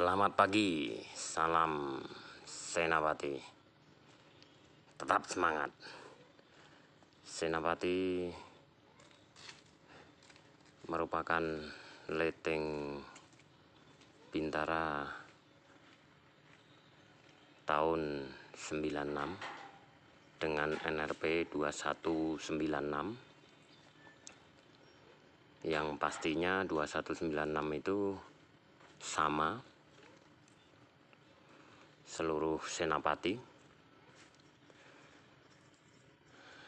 Selamat pagi, salam Senapati. Tetap semangat. Senapati merupakan leteng Bintara tahun 96 dengan NRP 2196 yang pastinya 2196 itu sama seluruh senapati.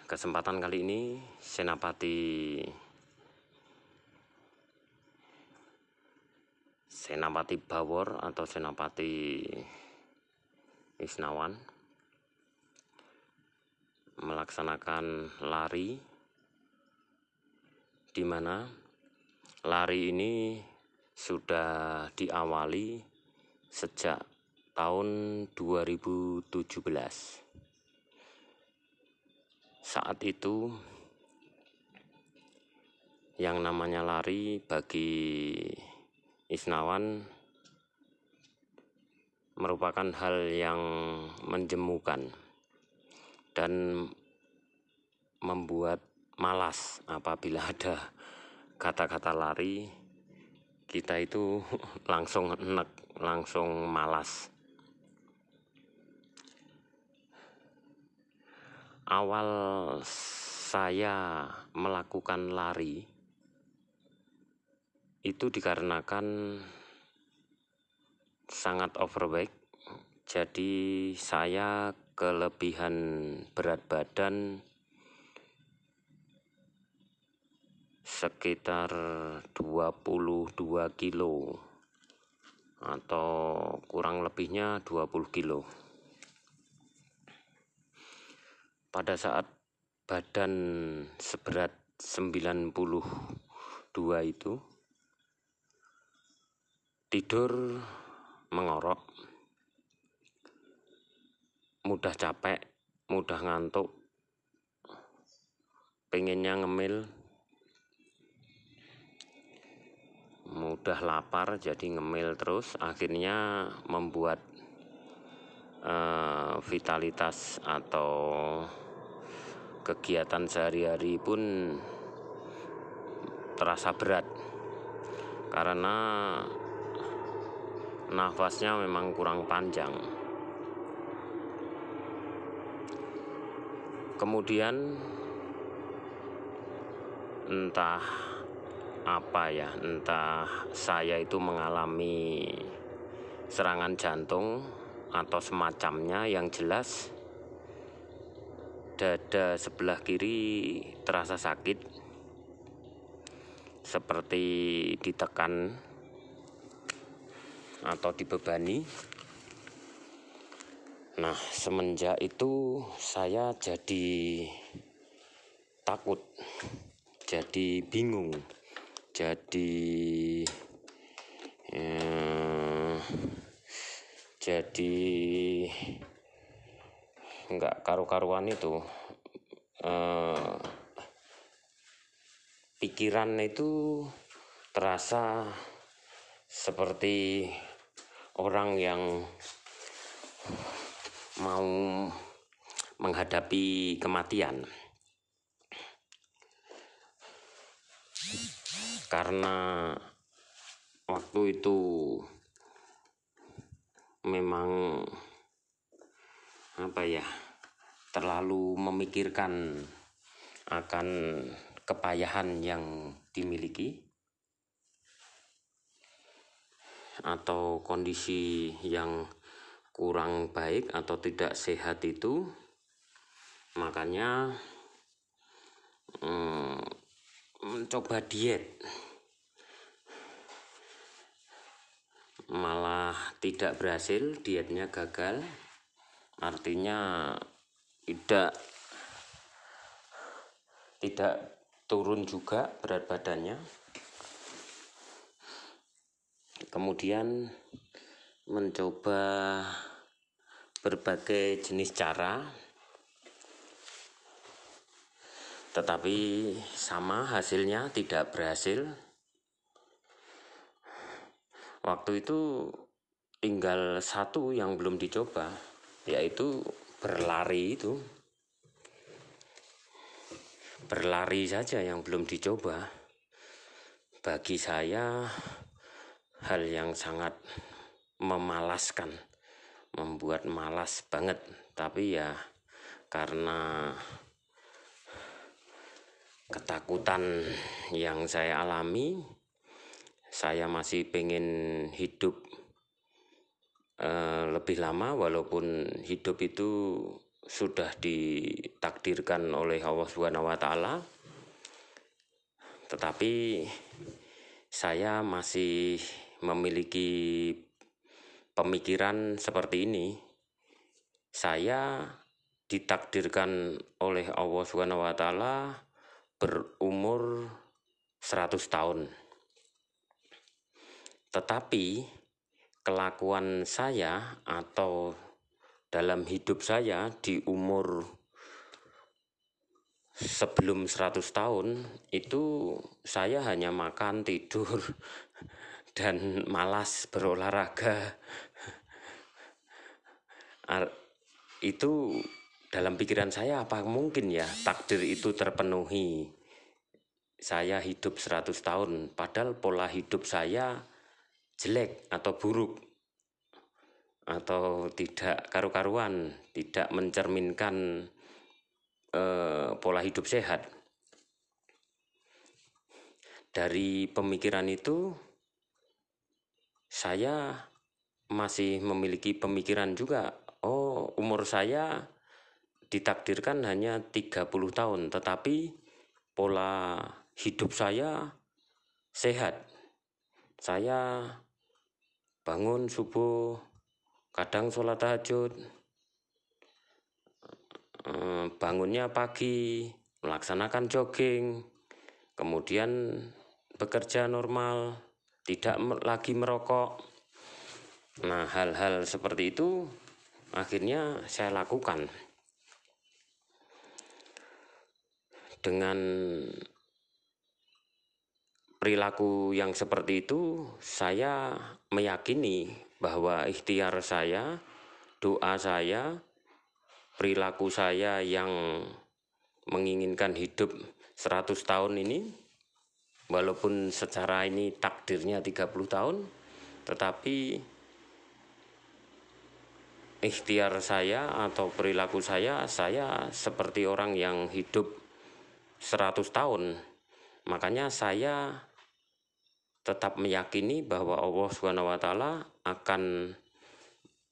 Kesempatan kali ini senapati senapati bawor atau senapati Isnawan melaksanakan lari. Di mana lari ini sudah diawali sejak tahun 2017 saat itu yang namanya lari bagi Isnawan merupakan hal yang menjemukan dan membuat malas apabila ada kata-kata lari. Kita itu langsung enek langsung malas awal saya melakukan lari itu dikarenakan sangat overweight. Jadi saya kelebihan berat badan sekitar 22 kilo atau kurang lebihnya 20 kilo pada saat badan seberat 92 itu tidur mengorok, mudah capek, mudah ngantuk, pengennya ngemil, mudah lapar jadi ngemil terus, akhirnya membuat uh, vitalitas atau kegiatan sehari-hari pun terasa berat karena nafasnya memang kurang panjang. Kemudian entah apa ya, entah saya itu mengalami serangan jantung atau semacamnya yang jelas dada sebelah kiri terasa sakit seperti ditekan atau dibebani. Nah, semenjak itu saya jadi takut, jadi bingung, jadi eh, jadi nggak karu-karuan itu eh, pikiran itu terasa seperti orang yang mau menghadapi kematian. Karena waktu itu memang apa ya terlalu memikirkan akan kepayahan yang dimiliki atau kondisi yang kurang baik atau tidak sehat itu. Makanya hmm, mencoba diet. Malah tidak berhasil dietnya gagal. Artinya tidak tidak turun juga berat badannya. Kemudian mencoba berbagai jenis cara. Tetapi sama hasilnya tidak berhasil. Waktu itu tinggal satu yang belum dicoba yaitu berlari itu. Berlari saja yang belum dicoba. Bagi saya hal yang sangat memalaskan membuat malas banget. Tapi ya karena ketakutan yang saya alami saya masih pengen hidup uh, lebih lama walaupun hidup itu sudah ditakdirkan oleh Allah Subhanahu wa taala. Tetapi saya masih memiliki pemikiran seperti ini. Saya ditakdirkan oleh Allah Subhanahu wa taala berumur 100 tahun. Tetapi kelakuan saya atau dalam hidup saya di umur sebelum 100 tahun itu saya hanya makan, tidur, dan malas berolahraga. Itu dalam pikiran saya apa mungkin ya takdir itu terpenuhi. Saya hidup 100 tahun, padahal pola hidup saya jelek atau buruk atau tidak karu-karuan, tidak mencerminkan eh, pola hidup sehat. Dari pemikiran itu, saya masih memiliki pemikiran juga. Oh, umur saya ditakdirkan hanya 30 tahun, tetapi pola hidup saya sehat. Saya bangun subuh kadang sholat tahajud. Eh, bangunnya pagi melaksanakan jogging kemudian bekerja normal tidak lagi merokok. Nah hal-hal seperti itu akhirnya saya lakukan. Dengan perilaku yang seperti itu, saya meyakini bahwa ikhtiar saya, doa saya, perilaku saya yang menginginkan hidup 100 tahun ini, walaupun secara ini takdirnya 30 tahun, tetapi ikhtiar saya atau perilaku saya, saya seperti orang yang hidup 100 tahun. Makanya saya tetap meyakini bahwa Allah Subhanahu wa taala akan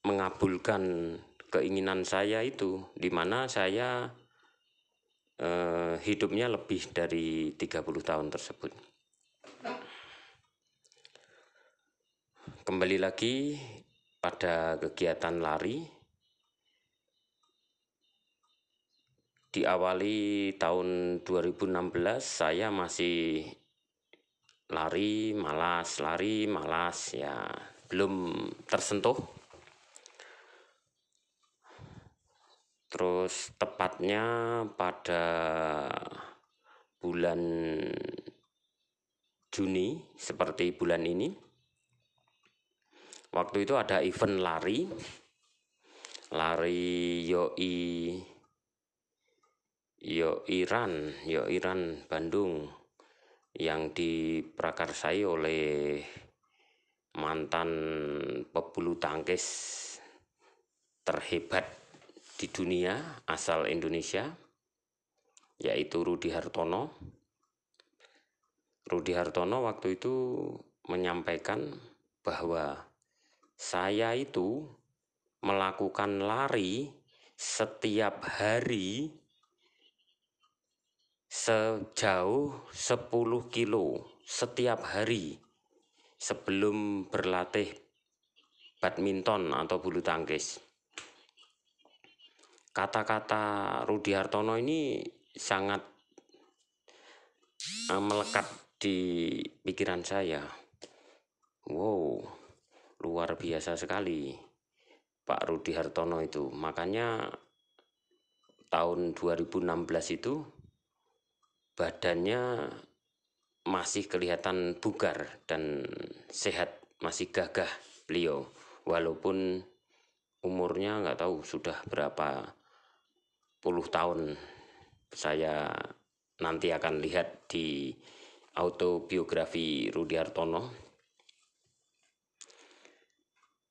mengabulkan keinginan saya itu di mana saya eh, hidupnya lebih dari 30 tahun tersebut. Kembali lagi pada kegiatan lari diawali tahun 2016 saya masih lari malas lari malas. Ya belum tersentuh. Terus tepatnya pada bulan Juni seperti bulan ini waktu itu ada event lari. Lari yoi yo Iran yo Iran Bandung yang diprakarsai oleh mantan pebulu tangkis terhebat di dunia asal Indonesia yaitu Rudi Hartono. Rudi Hartono waktu itu menyampaikan bahwa saya itu melakukan lari setiap hari sejauh 10 kilo setiap hari sebelum berlatih badminton atau bulu tangkis. Kata-kata Rudi Hartono ini sangat uh, melekat di pikiran saya. Wow, luar biasa sekali Pak Rudi Hartono itu. Makanya tahun 2016 itu badannya masih kelihatan bugar dan sehat, masih gagah beliau. walaupun umurnya nggak tahu sudah berapa puluh tahun saya nanti akan lihat di autobiografi Rudi Hartono.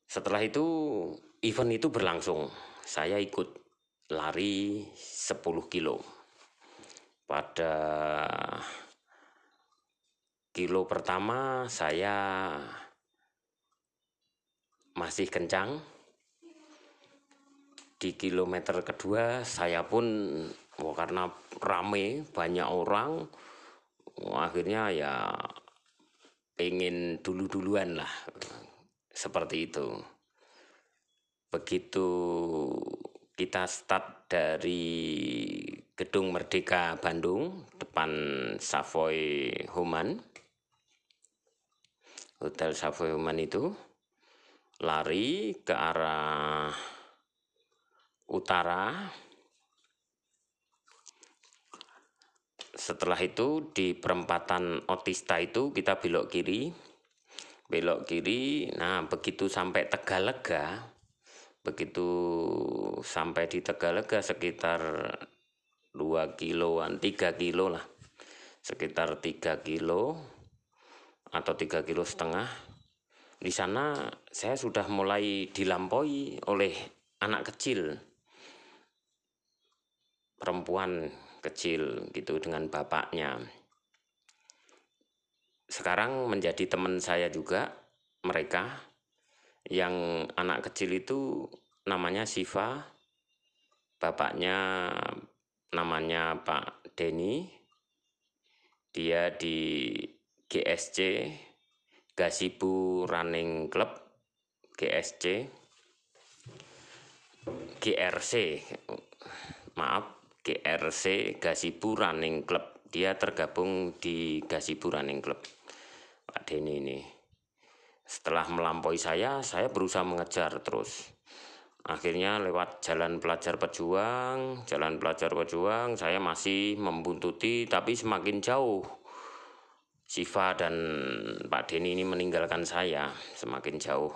Setelah itu event itu berlangsung. Saya ikut lari 10 kilo. Pada kilo pertama saya masih kencang. Di kilometer kedua saya pun oh, karena rame banyak orang oh, akhirnya ya pengen dulu-duluan lah seperti itu. Begitu kita start dari gedung Merdeka Bandung depan Savoy Human Hotel Savoy Human itu lari ke arah utara. Setelah itu di perempatan Otista itu kita belok kiri. Belok kiri. Nah, begitu sampai Tegalega, begitu sampai di Tegalega sekitar 2 kiloan, 3 kilo lah. Sekitar 3 kilo atau 3 kilo setengah. Di sana saya sudah mulai dilampaui oleh anak kecil perempuan kecil gitu dengan bapaknya. Sekarang menjadi teman saya juga mereka yang anak kecil itu namanya Siva, bapaknya namanya Pak Denny, dia di GSC, Gasibu Running Club, GSC, GRC, maaf, GRC Gasibu Running Club. Dia tergabung di Gasibu Running Club. Pak Denny ini. Setelah melampaui saya, saya berusaha mengejar terus. Akhirnya lewat jalan pelajar pejuang, jalan pelajar pejuang, saya masih membuntuti tapi semakin jauh. Siva dan Pak Denny ini meninggalkan saya semakin jauh.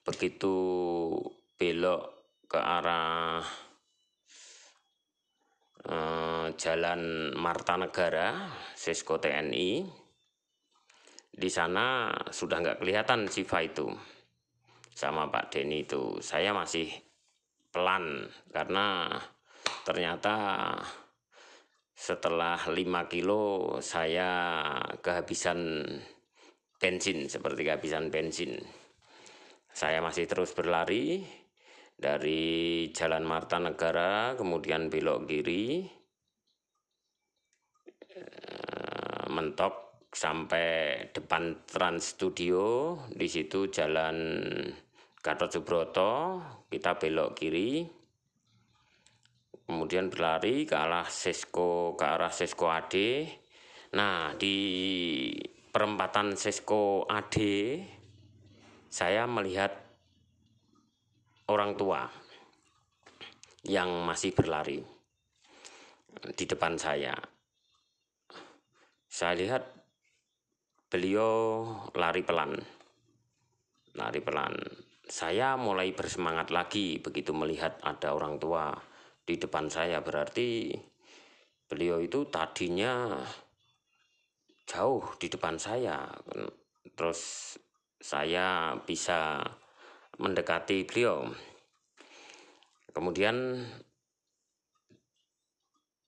Begitu belok ke arah eh, Jalan Marta Negara, Sisko TNI. Di sana sudah nggak kelihatan Siva itu sama Pak Denny itu. Saya masih pelan karena ternyata setelah 5 kilo saya kehabisan bensin seperti kehabisan bensin. Saya masih terus berlari dari Jalan Marta Negara kemudian belok kiri eh, mentok sampai depan Trans Studio. Di situ Jalan Gatot Subroto kita belok kiri. Kemudian berlari ke arah Sesko ke arah Sesko AD nah di perempatan Sesko AD saya melihat orang tua yang masih berlari di depan saya. Saya lihat beliau lari pelan. Lari pelan. Saya mulai bersemangat lagi begitu melihat ada orang tua di depan saya. Berarti beliau itu tadinya jauh di depan saya. Terus saya bisa mendekati beliau. Kemudian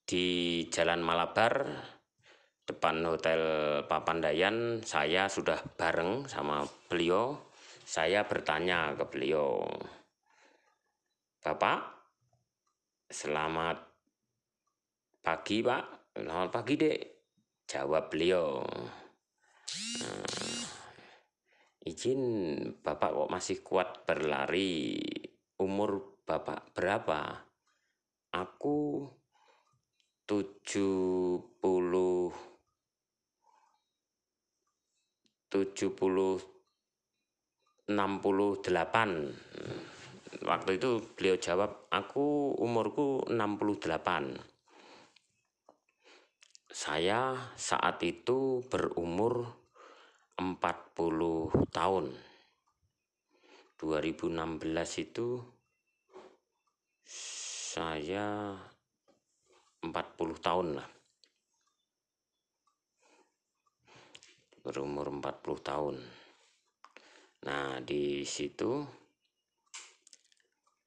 di Jalan Malabar depan Hotel Papandayan saya sudah bareng sama beliau. Saya bertanya ke beliau, Bapak, selamat pagi Pak, selamat pagi dek, jawab beliau. Nah, izin bapak kok masih kuat berlari umur bapak berapa aku 70 70 68 waktu itu beliau jawab aku umurku 68 saya saat itu berumur 40 tahun. 2016 itu saya 40 tahun lah berumur 40 tahun. Nah di situ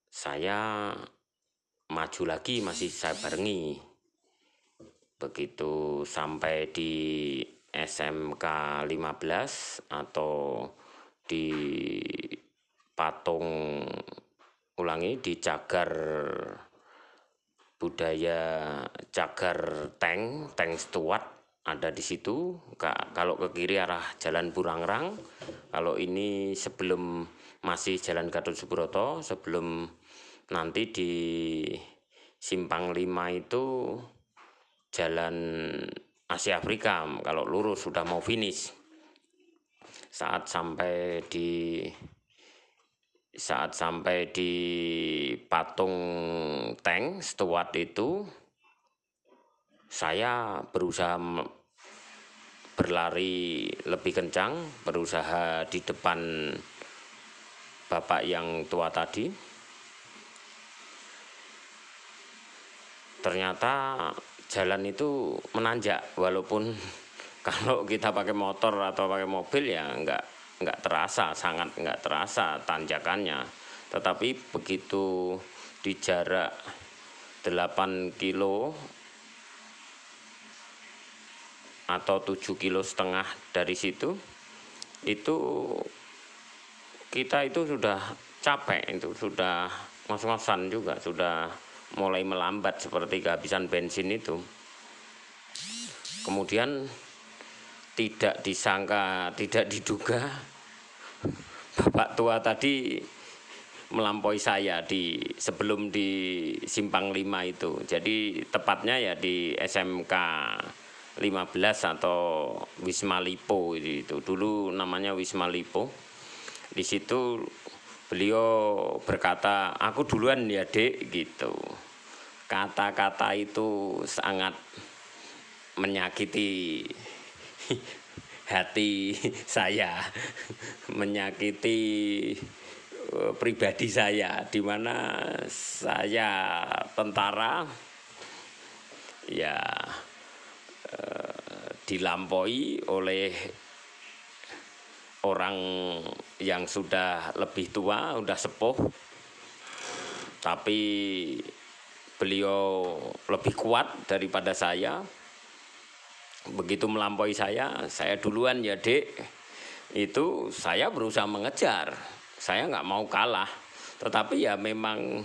saya maju lagi masih saya barengi. Begitu sampai di SMK 15 atau di patung ulangi di cagar budaya cagar tank tank Stuart ada di situ. Kalau ke kiri arah jalan Burangrang. Kalau ini sebelum masih jalan Gatot Subroto sebelum nanti di simpang 5 itu jalan Asia Afrika kalau lurus sudah mau finish. Saat sampai di saat sampai di patung tank Stuart itu saya berusaha berlari lebih kencang berusaha di depan bapak yang tua tadi. Ternyata jalan itu menanjak walaupun kalau kita pakai motor atau pakai mobil ya enggak nggak terasa sangat nggak terasa tanjakannya. Tetapi begitu di jarak 8 kilo atau 7 kilo setengah dari situ itu kita itu sudah capek itu sudah ngos-ngosan juga sudah mulai melambat seperti kehabisan bensin itu kemudian tidak disangka, tidak diduga Bapak tua tadi melampaui saya di sebelum di Simpang 5 itu. Jadi tepatnya ya di SMK 15 atau Wisma Lipo itu. Dulu namanya Wisma Lipo. Di situ beliau berkata, "Aku duluan ya, Dek." gitu. Kata-kata itu sangat menyakiti hati saya menyakiti eh, pribadi saya di mana saya tentara ya dilampaui oleh orang yang sudah lebih tua, sudah sepuh, tapi beliau lebih kuat daripada saya. Begitu melampaui saya saya duluan ya dek itu saya berusaha mengejar. Saya nggak mau kalah. Tetapi ya memang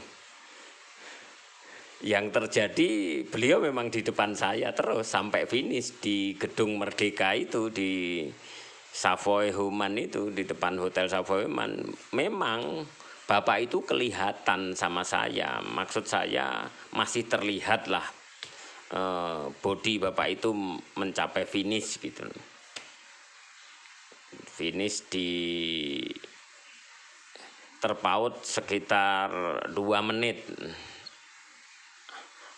yang terjadi beliau memang di depan saya terus sampai finish di gedung Merdeka itu di Savoy Human itu di depan Hotel Savoy Human. Memang Bapak itu kelihatan sama saya. Maksud saya masih terlihat lah uh, body bapak itu mencapai finish gitu. Finish di terpaut sekitar dua menit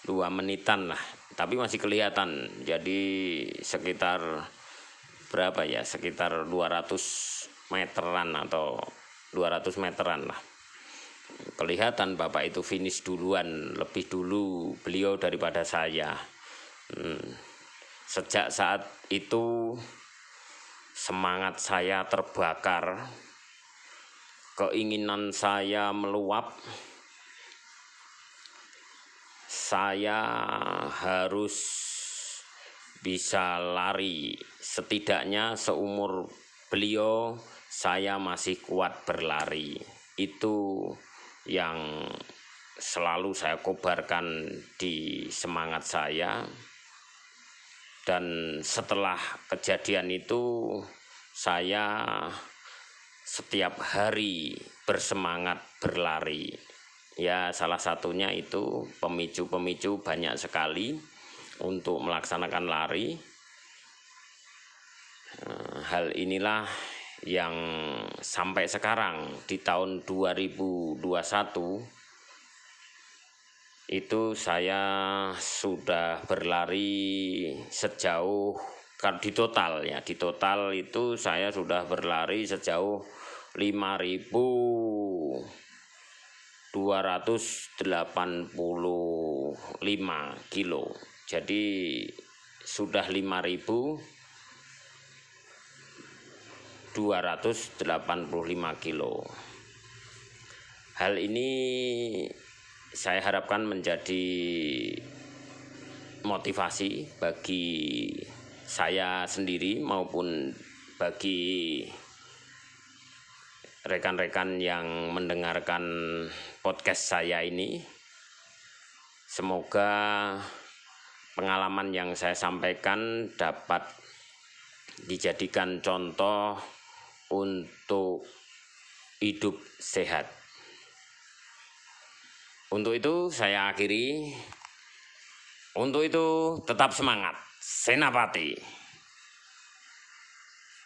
dua menitan lah. Tapi masih kelihatan. Jadi sekitar berapa ya? Sekitar 200 meteran atau 200 meteran lah. Kelihatan bapak itu finish duluan lebih dulu beliau daripada saya. Hmm. sejak saat itu semangat saya terbakar. Keinginan saya meluap saya harus bisa lari. Setidaknya seumur beliau saya masih kuat berlari. Itu yang selalu saya kobarkan di semangat saya. Dan setelah kejadian itu saya setiap hari bersemangat berlari ya salah satunya itu pemicu-pemicu banyak sekali untuk melaksanakan lari. Eh, hal inilah yang sampai sekarang di tahun 2021 itu saya sudah berlari sejauh di total ya di total itu saya sudah berlari sejauh 5000 kilo. Jadi sudah 5285 kilo. Hal ini saya harapkan menjadi motivasi bagi saya sendiri maupun bagi rekan-rekan yang mendengarkan podcast saya ini. Semoga pengalaman yang saya sampaikan dapat dijadikan contoh untuk hidup sehat. Untuk itu saya akhiri. Untuk itu tetap semangat. Senapati.